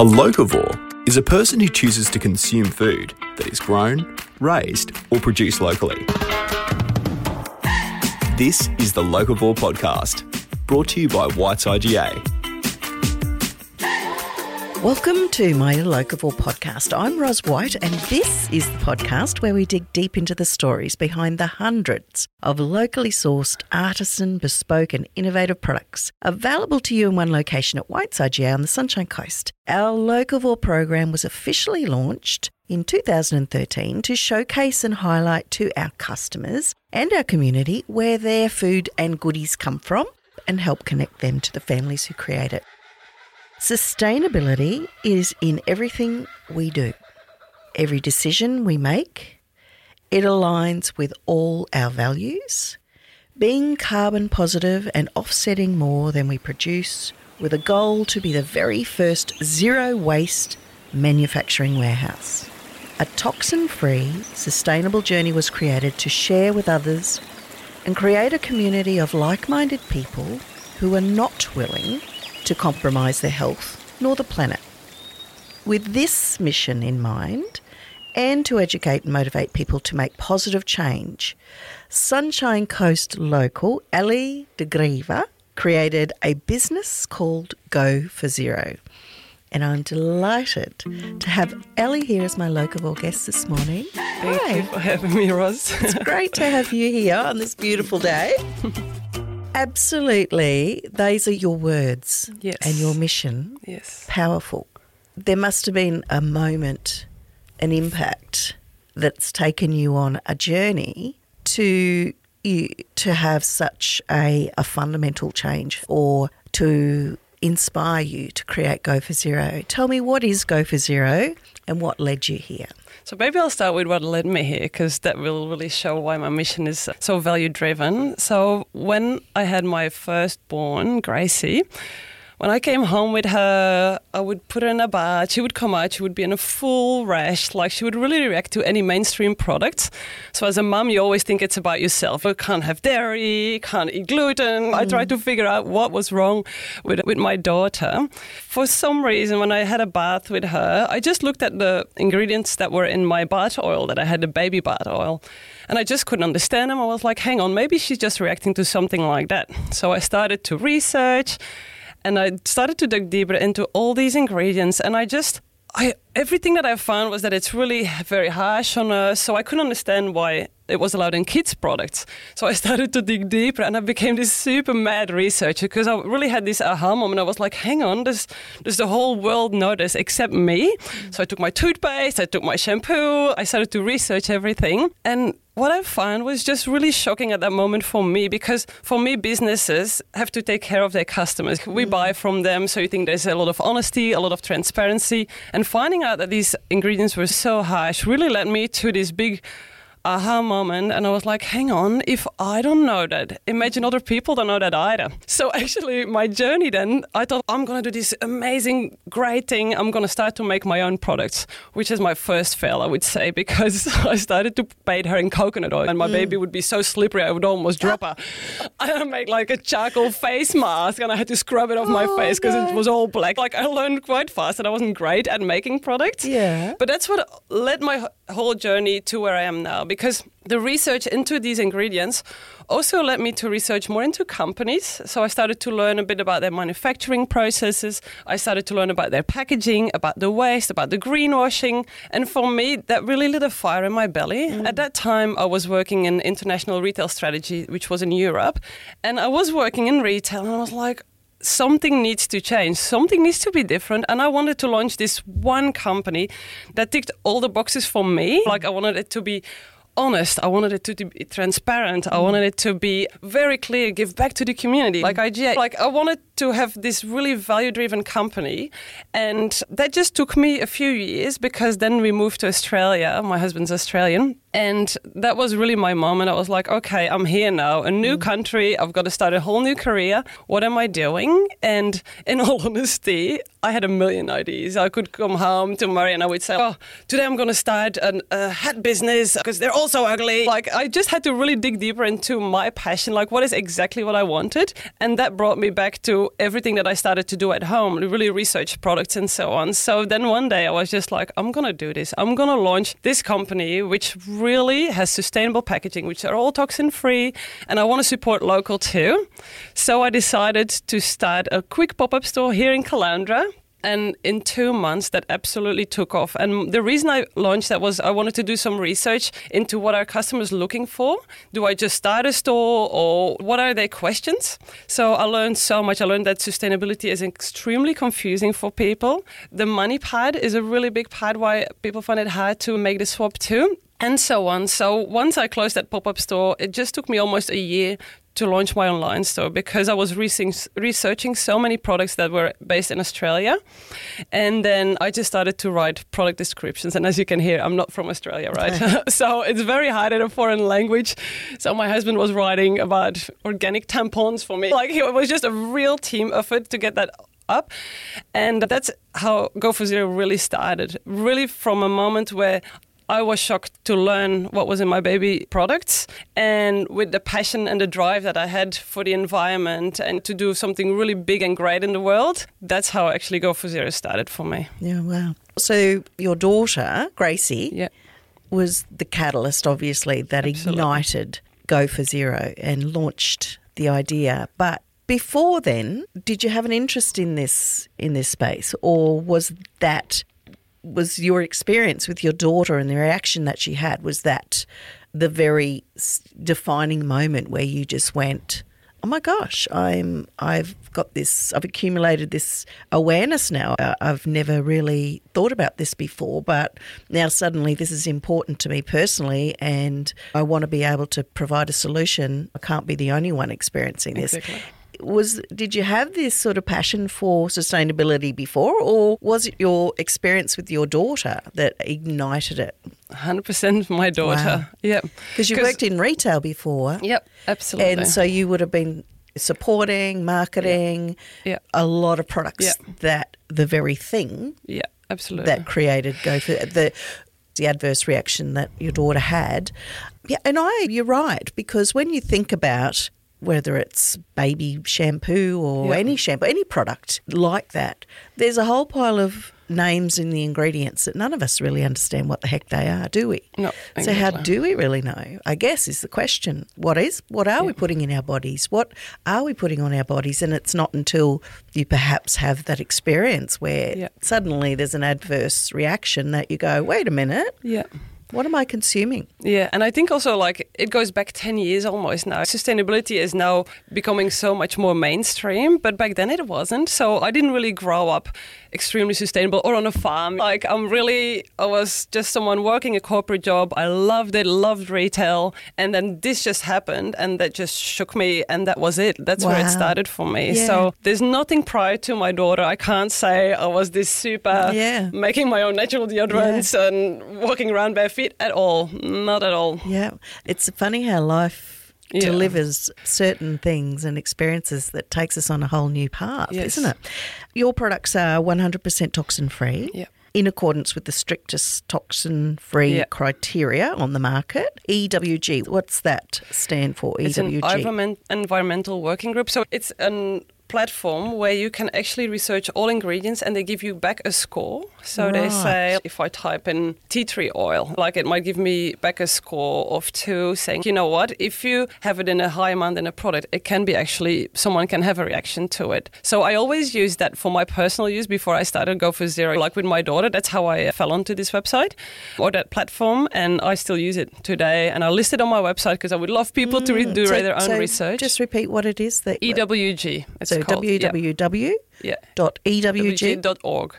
A locavore is a person who chooses to consume food that is grown, raised, or produced locally. This is the Locavore Podcast, brought to you by White's IGA. Welcome to my Locavore podcast. I'm Roz White, and this is the podcast where we dig deep into the stories behind the hundreds of locally sourced, artisan, bespoke, and innovative products available to you in one location at White's IGA on the Sunshine Coast. Our Locavore program was officially launched in 2013 to showcase and highlight to our customers and our community where their food and goodies come from and help connect them to the families who create it. Sustainability is in everything we do, every decision we make. It aligns with all our values. Being carbon positive and offsetting more than we produce, with a goal to be the very first zero waste manufacturing warehouse. A toxin free, sustainable journey was created to share with others and create a community of like minded people who are not willing to compromise their health nor the planet. With this mission in mind, and to educate and motivate people to make positive change, Sunshine Coast local Ellie Degraeve created a business called Go for Zero. And I'm delighted to have Ellie here as my local guest this morning. Thank Hi. you for having me, Roz. it's great to have you here on this beautiful day. Absolutely. Those are your words yes. and your mission. Yes. Powerful. There must have been a moment, an impact that's taken you on a journey to you, to have such a, a fundamental change or to inspire you to create Go for Zero. Tell me what is Go for Zero and what led you here? So maybe I'll start with what led me here because that will really show why my mission is so value driven. So when I had my firstborn, Gracie, when I came home with her, I would put her in a bath. She would come out. She would be in a full rash. Like she would really react to any mainstream products. So as a mom, you always think it's about yourself. I can't have dairy, can't eat gluten. Mm. I tried to figure out what was wrong with with my daughter. For some reason, when I had a bath with her, I just looked at the ingredients that were in my bath oil. That I had the baby bath oil. And I just couldn't understand them. I was like, hang on, maybe she's just reacting to something like that. So I started to research and I started to dig deeper into all these ingredients, and I just I everything that I found was that it's really very harsh on us, so I couldn't understand why it was allowed in kids' products. So I started to dig deeper, and I became this super mad researcher because I really had this aha moment. I was like, "Hang on, does does the whole world know this except me?" Mm. So I took my toothpaste, I took my shampoo, I started to research everything, and what I found was just really shocking at that moment for me because for me, businesses have to take care of their customers. We mm. buy from them, so you think there's a lot of honesty, a lot of transparency. And finding out that these ingredients were so harsh really led me to this big aha moment and I was like, hang on, if I don't know that, imagine other people don't know that either. So actually my journey then, I thought I'm gonna do this amazing, great thing. I'm gonna start to make my own products, which is my first fail, I would say, because I started to bathe her in coconut oil and my mm. baby would be so slippery I would almost drop her. I made like a charcoal face mask and I had to scrub it off oh, my face because it was all black. Like I learned quite fast that I wasn't great at making products. Yeah. But that's what led my whole journey to where I am now because the research into these ingredients also led me to research more into companies. So I started to learn a bit about their manufacturing processes. I started to learn about their packaging, about the waste, about the greenwashing. And for me, that really lit a fire in my belly. Mm. At that time, I was working in international retail strategy, which was in Europe. And I was working in retail, and I was like, something needs to change, something needs to be different. And I wanted to launch this one company that ticked all the boxes for me. Like, I wanted it to be honest. I wanted it to be transparent. I wanted it to be very clear, give back to the community. Like IGA, like I wanted to have this really value-driven company, and that just took me a few years because then we moved to Australia. My husband's Australian, and that was really my moment. I was like, okay, I'm here now, a new mm. country. I've got to start a whole new career. What am I doing? And in all honesty, I had a million ideas. I could come home to Murray and I would say, oh, today I'm going to start an, a hat business because they're all so ugly. Like, I just had to really dig deeper into my passion, like, what is exactly what I wanted. And that brought me back to everything that I started to do at home, really research products and so on. So then one day I was just like, I'm gonna do this. I'm gonna launch this company which really has sustainable packaging, which are all toxin free, and I want to support local too. So I decided to start a quick pop up store here in Caloundra and in two months that absolutely took off. And the reason i launched that was i wanted to do some research into what our customers looking for. Do i just start a store or what are their questions? So i learned so much. I learned that sustainability is extremely confusing for people. The money part is a really big part why people find it hard to make the swap too and so on. So once I closed that pop up store, it just took me almost a year to launch my online store because I was researching so many products that were based in Australia. And then I just started to write product descriptions. And as you can hear, I'm not from Australia, right? so it's very hard in a foreign language. So my husband was writing about organic tampons for me. Like it was just a real team effort to get that up. And that's how Go for Zero really started. Really from a moment where I was shocked to learn what was in my baby products. And with the passion and the drive that I had for the environment and to do something really big and great in the world, that's how actually Go for Zero started for me. Yeah, wow. So your daughter, Gracie, yeah. was the catalyst, obviously, that Absolutely. ignited Go for Zero and launched the idea. But before then, did you have an interest in this in this space, or was that was your experience with your daughter and the reaction that she had? Was that the very defining moment where you just went, "Oh my gosh, I'm I've got this. I've accumulated this awareness now. Uh, I've never really thought about this before, but now suddenly this is important to me personally, and I want to be able to provide a solution. I can't be the only one experiencing this." Exactly was did you have this sort of passion for sustainability before, or was it your experience with your daughter that ignited it? 100% my daughter. Wow. Yep. Because you worked in retail before. Yep, absolutely. And so you would have been supporting, marketing, yep. a lot of products yep. that the very thing yeah, absolutely. that created go for the the adverse reaction that your daughter had. Yeah, and I you're right because when you think about whether it's baby shampoo or yep. any shampoo, any product like that, there's a whole pile of names in the ingredients that none of us really understand what the heck they are, do we? No. So how do we really know? I guess is the question. What is what are we putting in our bodies? What are we putting on our bodies? And it's not until you perhaps have that experience where suddenly there's an adverse reaction that you go, wait a minute. Yeah what am I consuming? Yeah, and I think also like it goes back 10 years almost now. Sustainability is now becoming so much more mainstream, but back then it wasn't. So I didn't really grow up extremely sustainable or on a farm. Like I'm really, I was just someone working a corporate job. I loved it, loved retail. And then this just happened and that just shook me. And that was it. That's wow. where it started for me. Yeah. So there's nothing prior to my daughter. I can't say I was this super yeah. making my own natural deodorants yeah. and walking around barefoot at all. Not at all. Yeah. It's funny how life yeah. delivers certain things and experiences that takes us on a whole new path, yes. isn't it? Your products are 100% toxin free. Yeah. In accordance with the strictest toxin free criteria on the market. EWG, what's that stand for? It's EWG? an environmental working group. So it's an platform where you can actually research all ingredients and they give you back a score. So right. they say if I type in tea tree oil, like it might give me back a score of two, saying, you know what, if you have it in a high amount in a product, it can be actually someone can have a reaction to it. So I always use that for my personal use before I started Go for Zero. Like with my daughter, that's how I fell onto this website or that platform, and I still use it today. And I list it on my website because I would love people mm, to re- do so, their own so research. Just repeat what it is that EWG. It's so www. Yeah. Dot ewg. Org.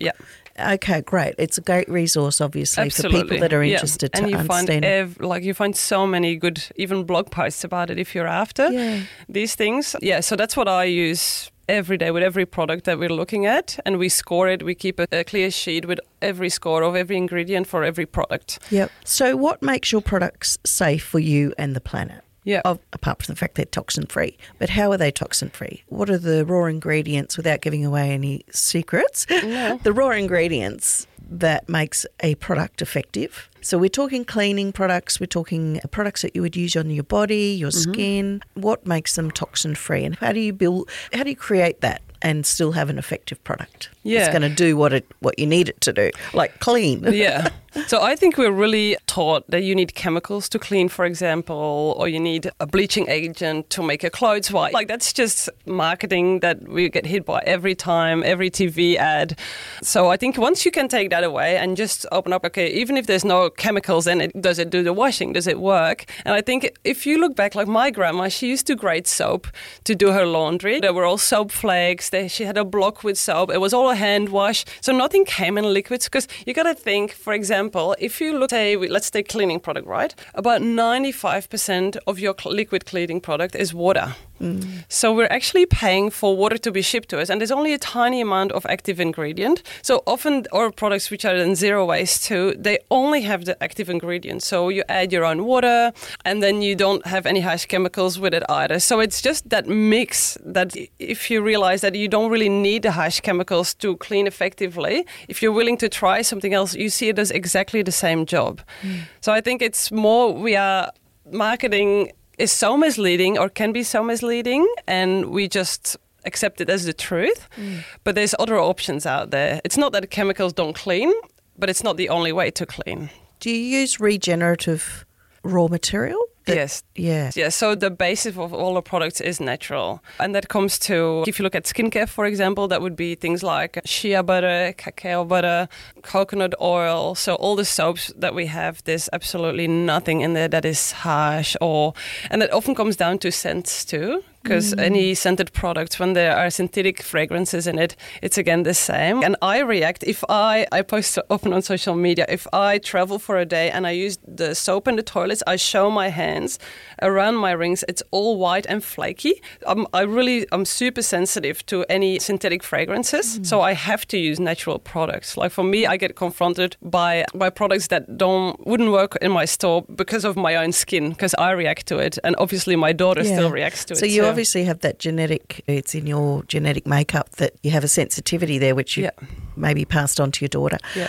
Yeah. Okay, great. It's a great resource, obviously, Absolutely. for people that are interested yeah. and to you understand. Find ev- like you find so many good, even blog posts about it if you're after yeah. these things. Yeah, so that's what I use every day with every product that we're looking at, and we score it. We keep a, a clear sheet with every score of every ingredient for every product. Yep. So, what makes your products safe for you and the planet? Yeah. Of, apart from the fact they're toxin free. But how are they toxin free? What are the raw ingredients without giving away any secrets? No. the raw ingredients that makes a product effective. So we're talking cleaning products, we're talking products that you would use on your body, your Mm-hmm. skin. What makes them toxin free and how do you build how do you create that and still have an effective product? Yeah. It's going to do what it what you need it to do, like clean. yeah. So I think we're really taught that you need chemicals to clean, for example, or you need a bleaching agent to make your clothes white. Like that's just marketing that we get hit by every time, every TV ad. So I think once you can take that away and just open up, okay, even if there's no chemicals in it, does it do the washing? Does it work? And I think if you look back, like my grandma, she used to grate soap to do her laundry. There were all soap flakes. They, she had a block with soap. It was all a hand wash. So nothing came in liquids because you got to think, for example, if you look, say, let's take cleaning product, right? About 95% of your liquid cleaning product is water. Mm. So we're actually paying for water to be shipped to us, and there's only a tiny amount of active ingredient. So often our products, which are then zero waste too, they only have the active ingredient. So you add your own water, and then you don't have any harsh chemicals with it either. So it's just that mix that if you realize that you don't really need the harsh chemicals to clean effectively, if you're willing to try something else, you see it as exactly the same job. Hmm. So I think it's more we are marketing is so misleading or can be so misleading and we just accept it as the truth. Hmm. But there's other options out there. It's not that chemicals don't clean but it's not the only way to clean. Do you use regenerative raw material? Yes Yeah. Yeah, so the basis of all our products is natural. And that comes to, if you look at skincare, for example, that would be things like shea butter, cacao butter, coconut oil. So all the soaps that we have, there's absolutely nothing in there that is harsh or, and that often comes down to scents too. Because mm. any scented products, when there are synthetic fragrances in it, it's again the same. And I react if I I post often on social media. If I travel for a day and I use the soap in the toilets, I show my hands around my rings. It's all white and flaky. I'm, I really I'm super sensitive to any synthetic fragrances, mm. so I have to use natural products. Like for me, I get confronted by by products that don't wouldn't work in my store because of my own skin, because I react to it, and obviously my daughter Yeah. still reacts to So it. you too. Obviously have that genetic, it's in your genetic makeup that you have a sensitivity there, which you Yeah. maybe passed on to your daughter. Yeah.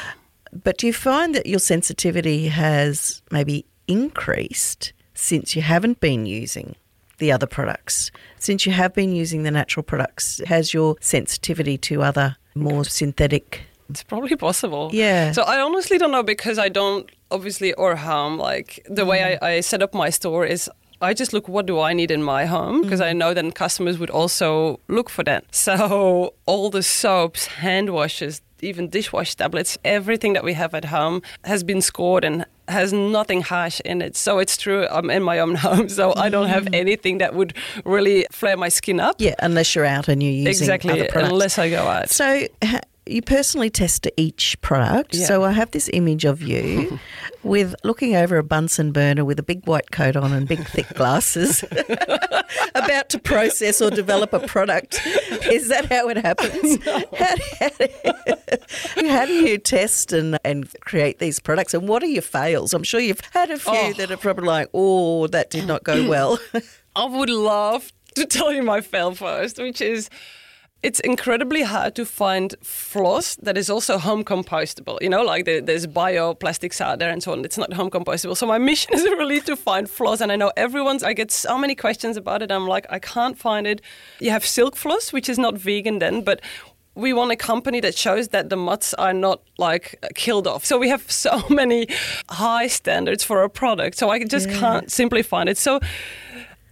But do you find that your sensitivity has maybe increased since you haven't been using the other products? Since you have been using the natural products, has your sensitivity to other more synthetic? It's probably possible. Yeah. So I honestly don't know because I don't obviously or harm. Like the way Mm. I, I set up my store is I just look what do I need in my home because Mm. I know then customers would also look for that. So all the soaps, hand washes, even dishwash tablets, everything that we have at home has been scored and has nothing harsh in it. So it's true. I'm in my own home, so I don't have anything that would really flare my skin up. Yeah, unless you're out and you're using exactly. other products. Unless I go out. So you personally test each product. Yeah. So I have this image of you with looking over a Bunsen burner with a big white coat on and big thick glasses, about to process or develop a product. Is that how it happens? How, how, how do you test and, and create these products? And what are your fails? I'm sure you've had a few Oh. that are oh. probably like, oh, that did not go well. I would love to tell you my fail first, which is it's incredibly hard to find floss that is also home compostable. You know, like there, there's bioplastics out there and so on. It's not home compostable. So my mission is really to find floss. And I know everyone's, I get so many questions about it. I'm like, I can't find it. You have silk floss, which is not vegan then, but we want a company that shows that the mutts are not like killed off. So we have so many high standards for a product. So I just can't simply find it. So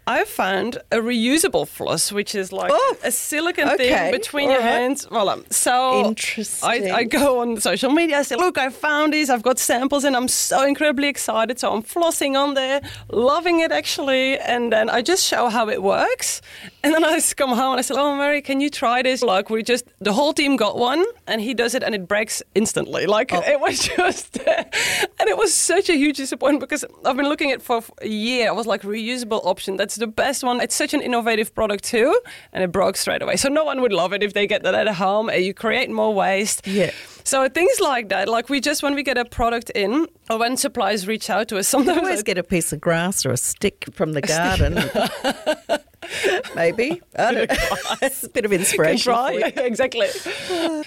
I found a reusable floss, which is like Oh, a silicon okay, thing between your right. hands. Well, um, so Interesting. I, I go on social media. I say, "Look, I found these. I've got samples, and I'm so incredibly excited." So I'm flossing on there, loving it actually, and then I just show how it works. And then I just come home and I said, "Oh, Murray, can you try this?" Like we just the whole team got one, and he does it, and it breaks instantly. Like Oh. it was just, and it was such a huge disappointment because I've been looking at it for a year. I was like reusable option. That's the best one. It's such an innovative product too, and it broke straight away. So no one would love it if they get that at home. You create more waste. Yeah. So things like that, like we just when we get a product in, or when suppliers reach out to us, You sometimes always I- get a piece of grass or a stick from the garden. Maybe. I don't know. it's a bit of inspiration. Right, exactly.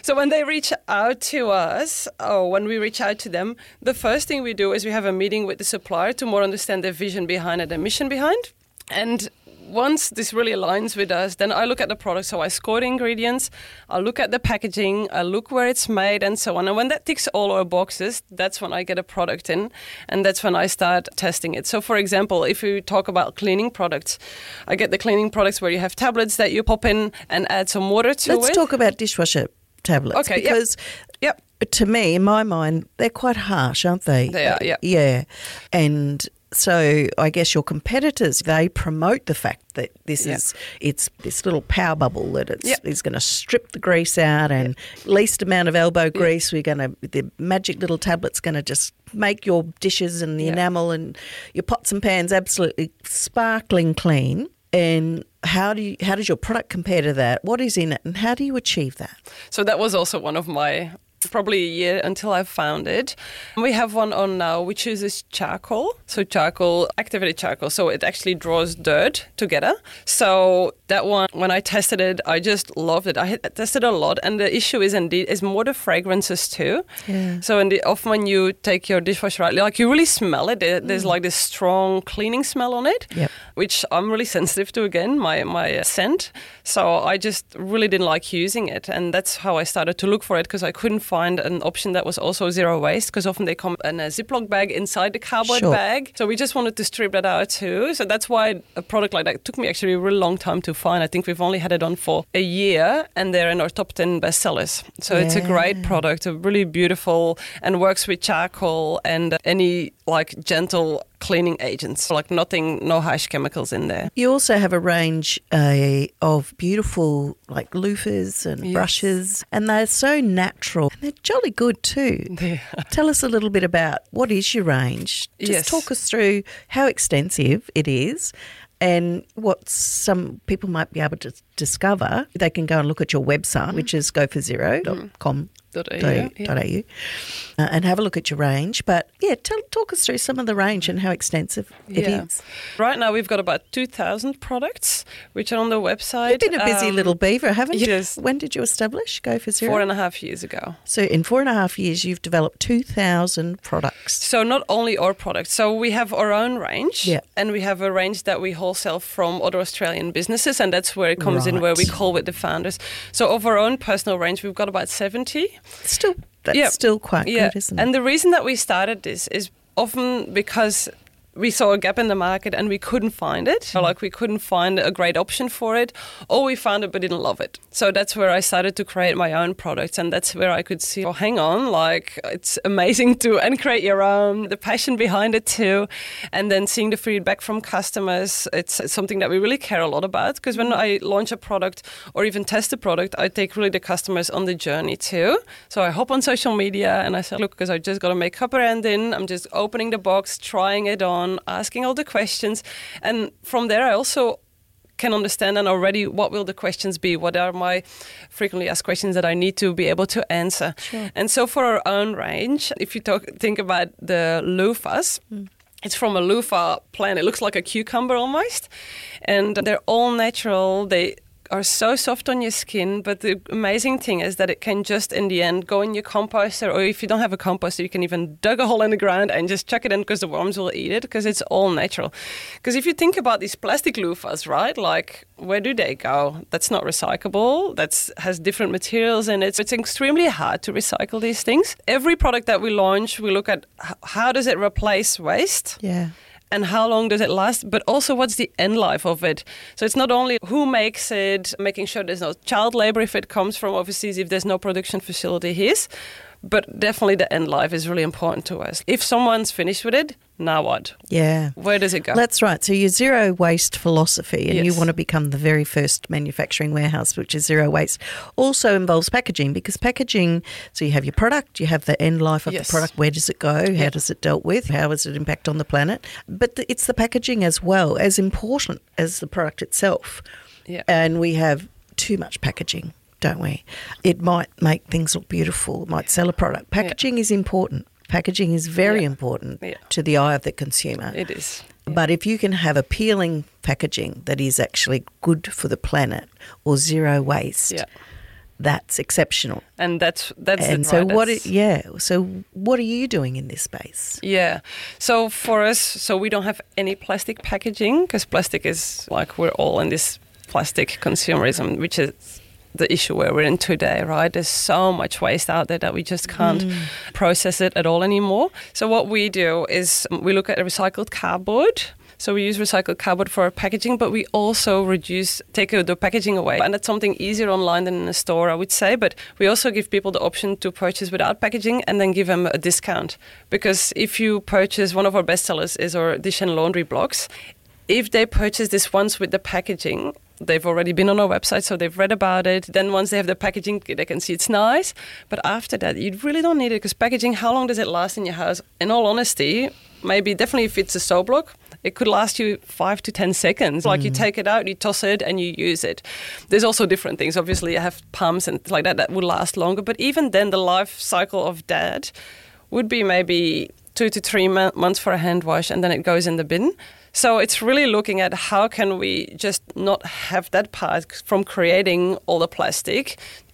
so when they reach out to us, or when we reach out to them, the first thing we do is we have a meeting with the supplier to more understand their vision behind it, their mission behind. And once this really aligns with us, then I look at the product. So I score the ingredients, I look at the packaging, I look where it's made, and so on. And when that ticks all our boxes, that's when I get a product in, and that's when I start testing it. So, for example, if we talk about cleaning products, I get the cleaning products where you have tablets that you pop in and add some water to it. Let's it. talk about dishwasher tablets. Okay, yep. Because Yep. to me, in my mind, they're quite harsh, aren't they? They are, yeah. Yeah. And so I guess your competitors, they promote the fact that this Yeah. is, it's this little power bubble that it's, Yep. it's going to strip the grease out and least amount of elbow grease. We're going to, the magic little tablet's going to just make your dishes and the enamel and your pots and pans absolutely sparkling clean. And how do you, how does your product compare to that? What is in it, and how do you achieve that? So that was also one of my probably a year until I found it. We have one on now which uses charcoal. So charcoal, activated charcoal. So it actually draws dirt together. So that one when I tested it, I just loved it. I had tested a lot and the issue is indeed is more the fragrances too. Yeah. So in the, often when you take your dishwasher out, like you really smell it. There- There's like this strong cleaning smell on it, Yep. which I'm really sensitive to again, my, my uh, scent. So I just really didn't like using it. And that's how I started to look for it because I couldn't find an option that was also zero waste because often they come in a Ziploc bag inside the cardboard Sure. bag. So we just wanted to strip that out too. So that's why a product like that took me actually a really long time to find. I think we've only had it on for a year and they're in our top 10 bestsellers. So it's a great product, a really beautiful and works with charcoal and any like gentle cleaning agents. Like nothing, no harsh chemicals in there. You also have a range uh, of beautiful like loofahs and Yes. brushes, and they're so natural. And they're jolly good too. Yeah. Tell us a little bit about what is your range. Just Yes. talk us through how extensive it is. And what some people might be able to discover, they can go and look at your website, which is goforzero.com. Dot dot yeah. uh, and have a look at your range. But yeah, tell, talk us through some of the range and how extensive it is. Yeah. Right now, we've got about 2,000 products which are on the website. You've been a busy Um, little beaver, haven't you? yes. When did you establish Go for Zero? Four and a half years ago. so in four and a half years, you've developed 2,000 products. So not only our products, so we have our own range, Yeah. and we have a range that we wholesale from other Australian businesses, and that's where it comes in, where we call with the founders. So of our own personal range, we've got about seventy. Still, that's Yeah. still quite yeah, good, isn't it? and the reason that we started this is often because we saw a gap in the market and we couldn't find it. Hmm. Or like we couldn't find a great option for it, or we found it but didn't love it. So that's where I started to create my own products, and that's where I could see, oh, hang on, like it's amazing to and create your own, the passion behind it too, and then seeing the feedback from customers. It's something that we really care a lot about because when I launch a product or even test a product, I take really the customers on the journey too. So I hop on social media and I say, look, because I just got to make a makeup brand in, I'm just opening the box, trying it on, asking all the questions, and from there I also can understand and already what will the questions be? What are my frequently asked questions that i need to be able to answer? And so for our own range if you talk think about the loofahs hmm. it's from a loofah plant it looks like a cucumber almost. And they're all natural. They are so soft on your skin but the amazing thing is that it can just in the end go in your composter or if you don't have a composter you can even dig a hole in the ground and just chuck it in because the worms will eat it because it's all natural. Because if you think about these plastic loofahs right like where do they go? That's not recyclable that's has different materials in it. So it's extremely hard to recycle these things. Every product that we launch we look at how does it replace waste? Yeah. And how long does it last, but also what's the end life of it. So it's not only who makes it, making sure there's no child labor if it comes from overseas, if there's no production facility here, but definitely the end life is really important to us. If someone's finished with it, now what? Yeah. Where does it go? That's right. So your zero waste philosophy, and you want to become the very first manufacturing warehouse, which is zero waste, also involves packaging because packaging. So you have your product, you have the end life of Yes. the product. Where does it go? How Yeah. does it dealt with? How does it impact on the planet? But the, it's the packaging as well as important as the product itself. Yeah. And we have too much packaging, don't we? It might make things look beautiful. It might sell a product. Packaging is important. Packaging is very Yeah. important Yeah. to the eye of the consumer. it is. But if you can have appealing packaging that is actually good for the planet or zero waste, Yeah. that's exceptional. And that's that's and so right? what? Yeah. So what are you doing in this space? Yeah. So for us, so we don't have any plastic packaging because plastic is like we're all in this plastic consumerism, which is the issue where we're in today, right? There's so much waste out there that we just can't mm. process it at all anymore. So what we do is um, we look at recycled cardboard. So we use recycled cardboard for our packaging, but we also reduce, take the packaging away. And that's something easier online than in a store, I would say. But we also give people the option to purchase without packaging and then give them a discount. Because if you purchase, one of our best sellers is our dish and laundry blocks. If they purchase this once with the packaging, they've already been on our website, so they've read about it. Then once they have the packaging, they can see it's nice. But after that, you really don't need it because packaging, how long does it last in your house? In all honesty, maybe definitely if it's a soap block, it could last you five to 10 seconds. Like you mm. take it out, you toss it, and you use it. There's also different things. Obviously, I have pumps and things like that that would last longer. But even then, the life cycle of that would be maybe two to three mo- months for a hand wash, and then it goes in the bin. So it's really looking at how can we just not have that part from creating all the plastic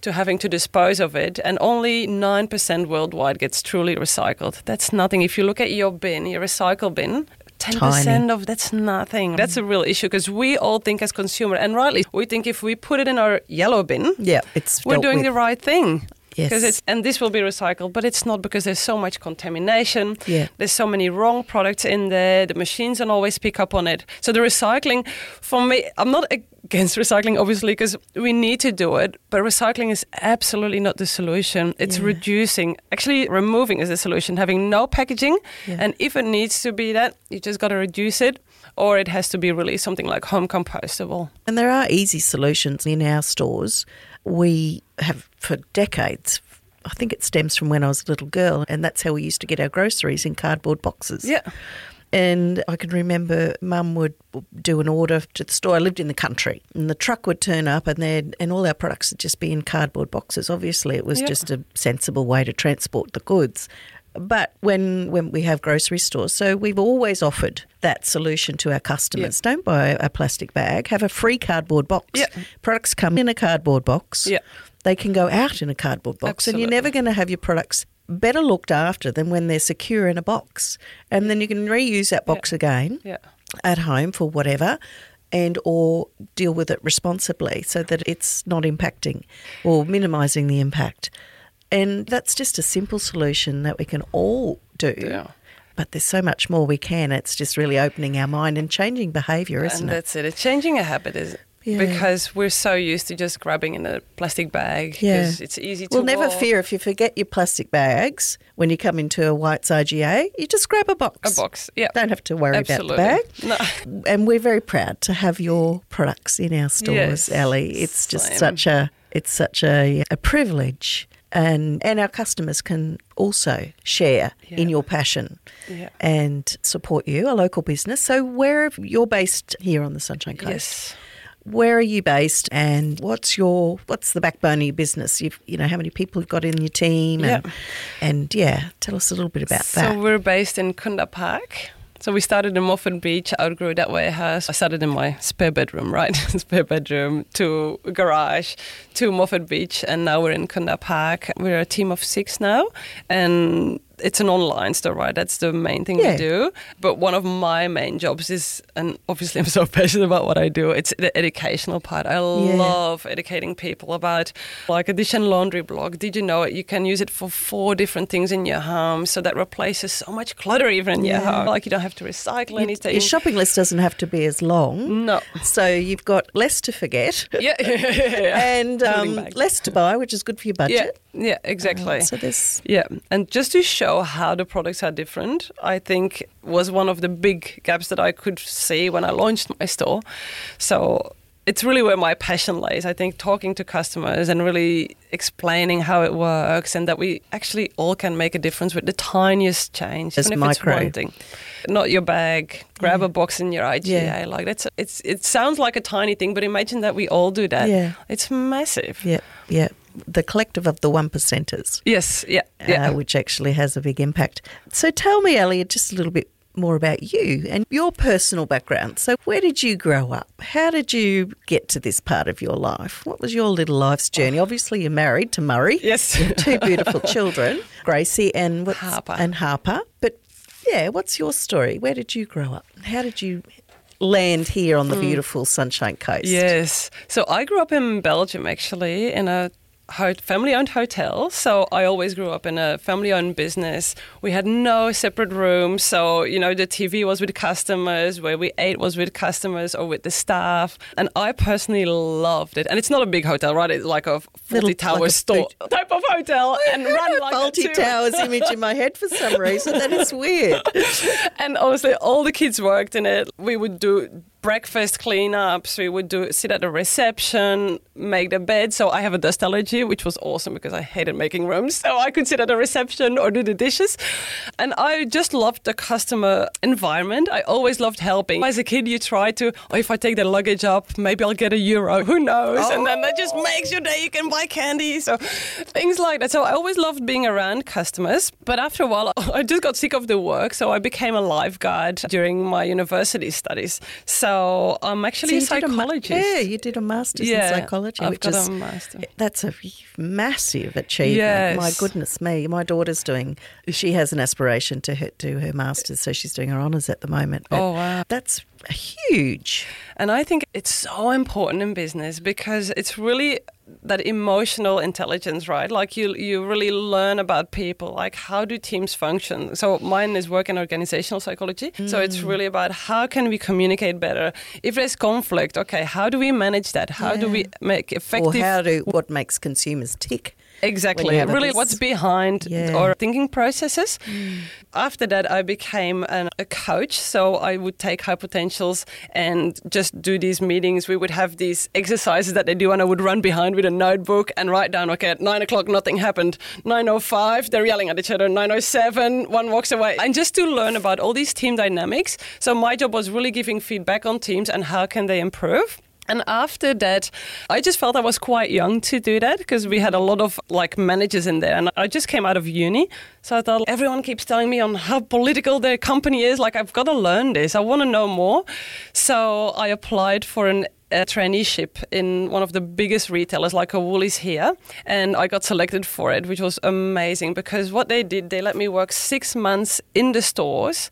to having to dispose of it, and only nine percent worldwide gets truly recycled. That's nothing. If you look at your bin, your recycle bin. 10% of that's nothing. That's a real issue because we all think as consumer and rightly we think if we put it in our yellow bin, Yeah, it's we're doing with. the right thing. Yes. Because it's and this will be recycled, but it's not because there's so much contamination. Yeah. There's so many wrong products in there. The machines don't always pick up on it. So the recycling, for me, I'm not against recycling, obviously, because we need to do it. But recycling is absolutely not the solution. It's Yeah. reducing, actually removing is the solution. Having no packaging, Yeah. and if it needs to be that, you just got to reduce it, or it has to be really something like home compostable. And there are easy solutions in our stores. We have for decades. I think it stems from when I was a little girl, and that's how we used to get our groceries in cardboard boxes. Yeah. And I can remember Mum would do an order to the store. I lived in the country, and the truck would turn up, and then and all our products would just be in cardboard boxes. Obviously, it was Yeah. just a sensible way to transport the goods. But when when we have grocery stores, so we've always offered that solution to our customers. Don't buy a plastic bag. Have a free cardboard box. Yeah. Products come in a cardboard box. Yeah. They can go out in a cardboard box, Absolutely. and you're never going to have your products better looked after than when they're secure in a box. And then you can reuse that box again Yeah. at home for whatever and or deal with it responsibly so that it's not impacting or minimizing the impact. And that's just a simple solution that we can all do. Yeah. But there's so much more we can. It's just really opening our mind and changing behavior, isn't and it? that's it. It's changing a habit, is Yeah. because we're so used to just grabbing in a plastic bag Yeah. because it's easy to. Well, never walk. fear if you forget your plastic bags when you come into a White's IGA, you just grab a box. A box, yeah. Don't have to worry Absolutely. about the bag. No. And we're very proud to have your products in our stores, Yes, Ellie. It's just same. such a it's such a, a privilege. And and our customers can also share in your passion Yeah. and support you, a local business. So where are you're based here on the Sunshine Coast. Yes. Where are you based and what's your what's the backbone of your business? You've you know, how many people you've got in your team and Yeah. and yeah, tell us a little bit about So that. So we're based in Kunda Park. So we started in Moffat Beach, outgrew that warehouse. I started in my spare bedroom, right? spare bedroom to garage to Moffat Beach, and now we're in Kunda Park. We're a team of six now, and it's an online store, right? That's the main thing Yeah. we do. But one of my main jobs is, and obviously I'm so passionate about what I do, it's the educational part. I love educating people about like a dish and laundry block. Did you know it? You can use it for four different things in your home. So that replaces so much clutter even in your home. Like you don't have to recycle anything. Your shopping list doesn't have to be as long. no. So you've got less to forget Yeah. yeah. and um, less to buy, which is good for your Yeah, budget. Yeah, exactly. Um, so there's Yeah, and just to show how the products are different, I think was one of the big gaps that I could see when I launched my store. So it's really where my passion lies. I think talking to customers and really explaining how it works and that we actually all can make a difference with the tiniest change, even if micro. it's one thing. Not your bag, grab a mm. box in your IGA. Yeah. Like that's it's it sounds like a tiny thing, but imagine that we all do that. Yeah. It's massive. yeah, yeah. The collective of the one percenters. Yes, yeah, uh, yeah. which actually has a big impact. So tell me, Elliot, just a little bit more about you and your personal background. So, where did you grow up? How did you get to this part of your life? What was your little life's journey? Obviously, you're married to Murray. Yes. two beautiful children, Gracie and Harper. And Harper. But yeah, what's your story? Where did you grow up? How did you land here on the beautiful Sunshine Coast? Yes. So I grew up in Belgium actually in a ho- family-owned hotel. So I always grew up in a family-owned business. We had no separate rooms. So you know the TV was with customers, where we ate was with customers or with the staff. And I personally loved it. And it's not a big hotel, right? It's like a Little- Fawlty Tower like store type of hotel, and run like Fawlty. Towers image in my head for some reason. That is weird. and obviously all the kids worked in it. We would do breakfast cleanups. We would do sit at the reception, make the bed. So I have a dust allergy, which was awesome because I hated making rooms. So I could sit at the reception or do the dishes. And I just loved the customer environment. I always loved helping. As a kid, you try to, oh, if I take the luggage up, maybe I'll get a euro. Who knows? And then that just oh. makes your day. You can buy candy. So things like that. So I always loved being around customers. But after a while, I just got sick of the work. So I became a lifeguard during my university studies. So I'm actually So a you did a ma- psychologist. yeah, you did a master's Yeah, in psychology, I've which got is that's a massive achievement. Yes. My goodness me, my daughter's doing. She has an aspiration to her, do her masters, so she's doing her honours at the moment. But Oh, wow. that's huge. And I think it's so important in business because it's really that emotional intelligence, right? Like you you really learn about people, like how do teams function. So mine is work in organizational psychology. So it's Mm. really about how can we communicate better? If there's conflict, okay, how do we manage that? How do we make Or effective how do what makes consumers tick? Exactly. Really, bus- what's behind Yeah. our thinking processes. After that, I became an, a coach. So I would take high potentials and just do these meetings. We would have these exercises that they do, and I would run behind with a notebook and write down, okay, at nine o'clock, nothing happened. 9.05, they're yelling at each other. 9.07, one walks away. And just to learn about all these team dynamics. So my job was really giving feedback on teams and how can they improve. And after that, I just felt I was quite young to do that because we had a lot of like managers in there. And I just came out of uni. So I thought everyone keeps telling me on how political their company is. Like, I've got to learn this. I want to know more. So I applied for an a traineeship in one of the biggest retailers like a Woolies here and I got selected for it which was amazing because what they did they let me work 6 months in the stores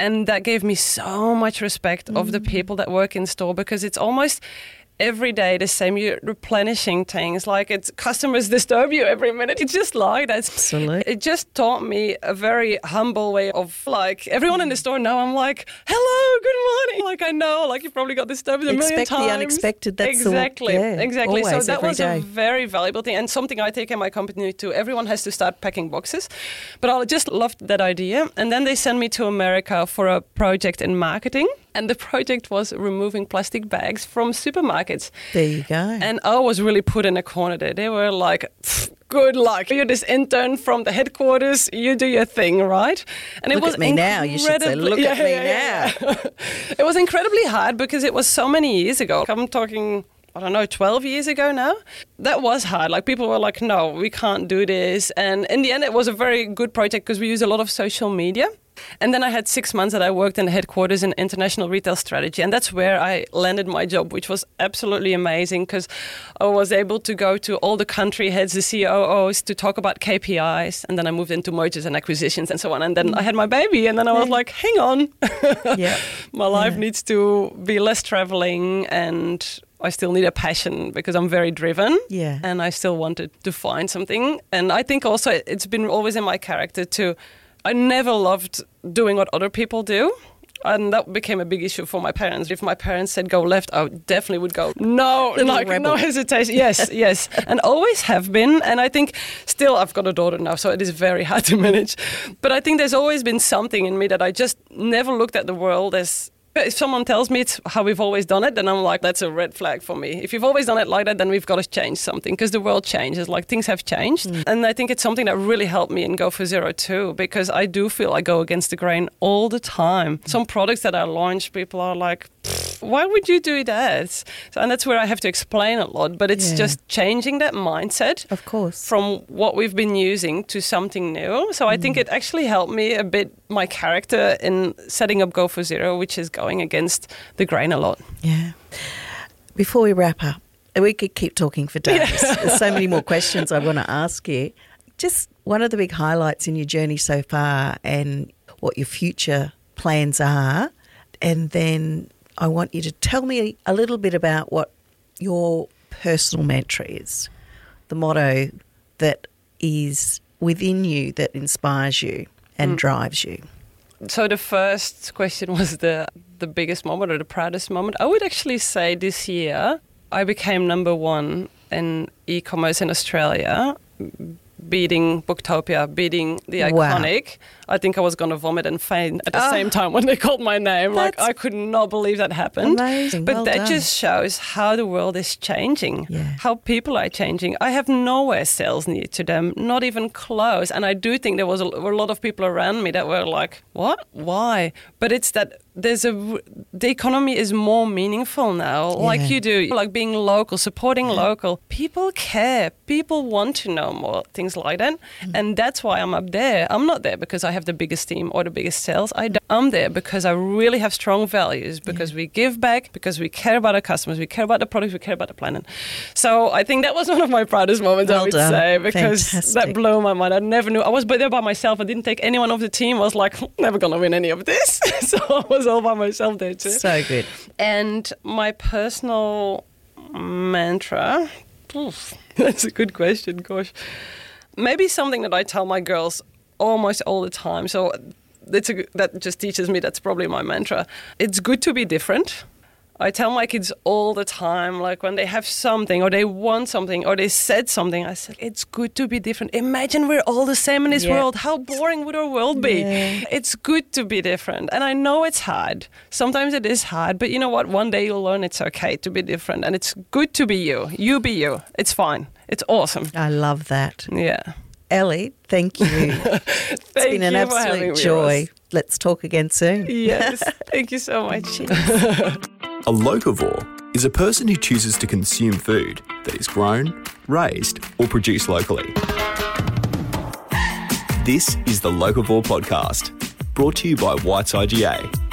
and that gave me so much respect of the mm. people that work in store because it's almost every day the same you're replenishing things like it's customers disturb you every minute it's just like that Absolutely. it just taught me a very humble way of like everyone in the store now i'm like hello good morning like i know like you probably got disturbed a million Expect the times unexpected, that's the- exactly yeah, exactly so that was day. a very valuable thing and something I take in my company too. Everyone has to start packing boxes, but I just loved that idea. And then they sent me to America for a project in marketing, and the project was removing plastic bags from supermarkets. There you go. And I was really put in a corner there. They were like. Good luck. You're this intern from the headquarters. You do your thing, right? And it was Look at me now, you should say, "Look at me now. it was incredibly hard because it was so many years ago. I'm talking, I don't know, 12 years ago now. That was hard. Like people were like, no, we can't do this. And in the end, it was a very good project because we used a lot of social media. And then I had six months that I worked in the headquarters in international retail strategy. And that's where I landed my job, which was absolutely amazing because I was able to go to all the country heads, the COOs, to talk about KPIs. And then I moved into mergers and acquisitions and so on. And then mm. I had my baby. And then I was like, hang on. Yeah. my life Yeah. needs to be less traveling and I still need a passion because I'm very driven. Yeah. And I still wanted to find something. And I think also it's been always in my character to, I never loved doing what other people do. And that became a big issue for my parents. If my parents said go left, I definitely would go no, like rebel. no hesitation. Yes, yes, and always have been. And I think still I've got a daughter now, so it is very hard to manage. But I think there's always been something in me that I just never looked at the world as. If someone tells me it's how we've always done it, then I'm like, that's a red flag for me. If you've always done it like that, then we've got to change something because the world changes. Like things have changed. Mm. And I think it's something that really helped me in Go for Zero too, because I do feel I go against the grain all the time. Mm. Some products that I launch, people are like, "Pfft, why would you do that? So, and that's where I have to explain a lot. But it's Yeah. just changing that mindset Of course. from what we've been using to something new. So I think Mm. it actually helped me a bit my character in setting up Go for Zero, which is going against the grain a lot. Yeah. Before we wrap up, we could keep talking for days. There's so many more questions I want to ask you. Just one of the big highlights in your journey so far and what your future plans are. And then I want you to tell me a little bit about what your personal mantra is, the motto that is within you that inspires you and mm. drives you. So the first question was the the biggest moment or the proudest moment. I would actually say this year I became number one in e-commerce in Australia, beating Booktopia, beating the Wow. iconic. I think I was going to vomit and faint at the Ah. same time when they called my name. Like I could not believe that happened. amazing. But Well that done. just shows how the world is changing, Yeah. how people are changing. I have nowhere sales near to them, not even close. And I do think there was a, were a lot of people around me that were like, "What? Why?" But it's that there's a the economy is more meaningful now, like you do, like being local, supporting local. People care. People want to know more things like that, Mm. and that's why I'm up there. I'm not there because I have the biggest team or the biggest sales. I am there because I really have strong values, because we give back, because we care about our customers, we care about the products, we care about the planet. So I think that was one of my proudest moments, I Well would done. say, because Fantastic. that blew my mind. I never knew. I was there by myself. I didn't take anyone off the team. I was like, never gonna win any of this. so I was all by myself there too. So good. And my personal mantra, oof, that's a good question, gosh. Maybe something that I tell my girls almost all the time. So that's a, that just teaches me that's probably my mantra. It's good to be different. I tell my kids all the time, like when they have something or they want something or they said something, I said, it's good to be different. Imagine we're all the same in this Yeah. world. How boring would our world be? Yeah. It's good to be different. And I know it's hard. Sometimes it is hard, but you know what? One day you'll learn it's okay to be different and it's good to be you. You be you. It's fine. It's awesome. I love that. Yeah. Ellie, thank you. It's been an absolute joy. Let's talk again soon. Yes. Thank you so much. A locavore is a person who chooses to consume food that is grown, raised, or produced locally. This is the Locavore Podcast, brought to you by White's IGA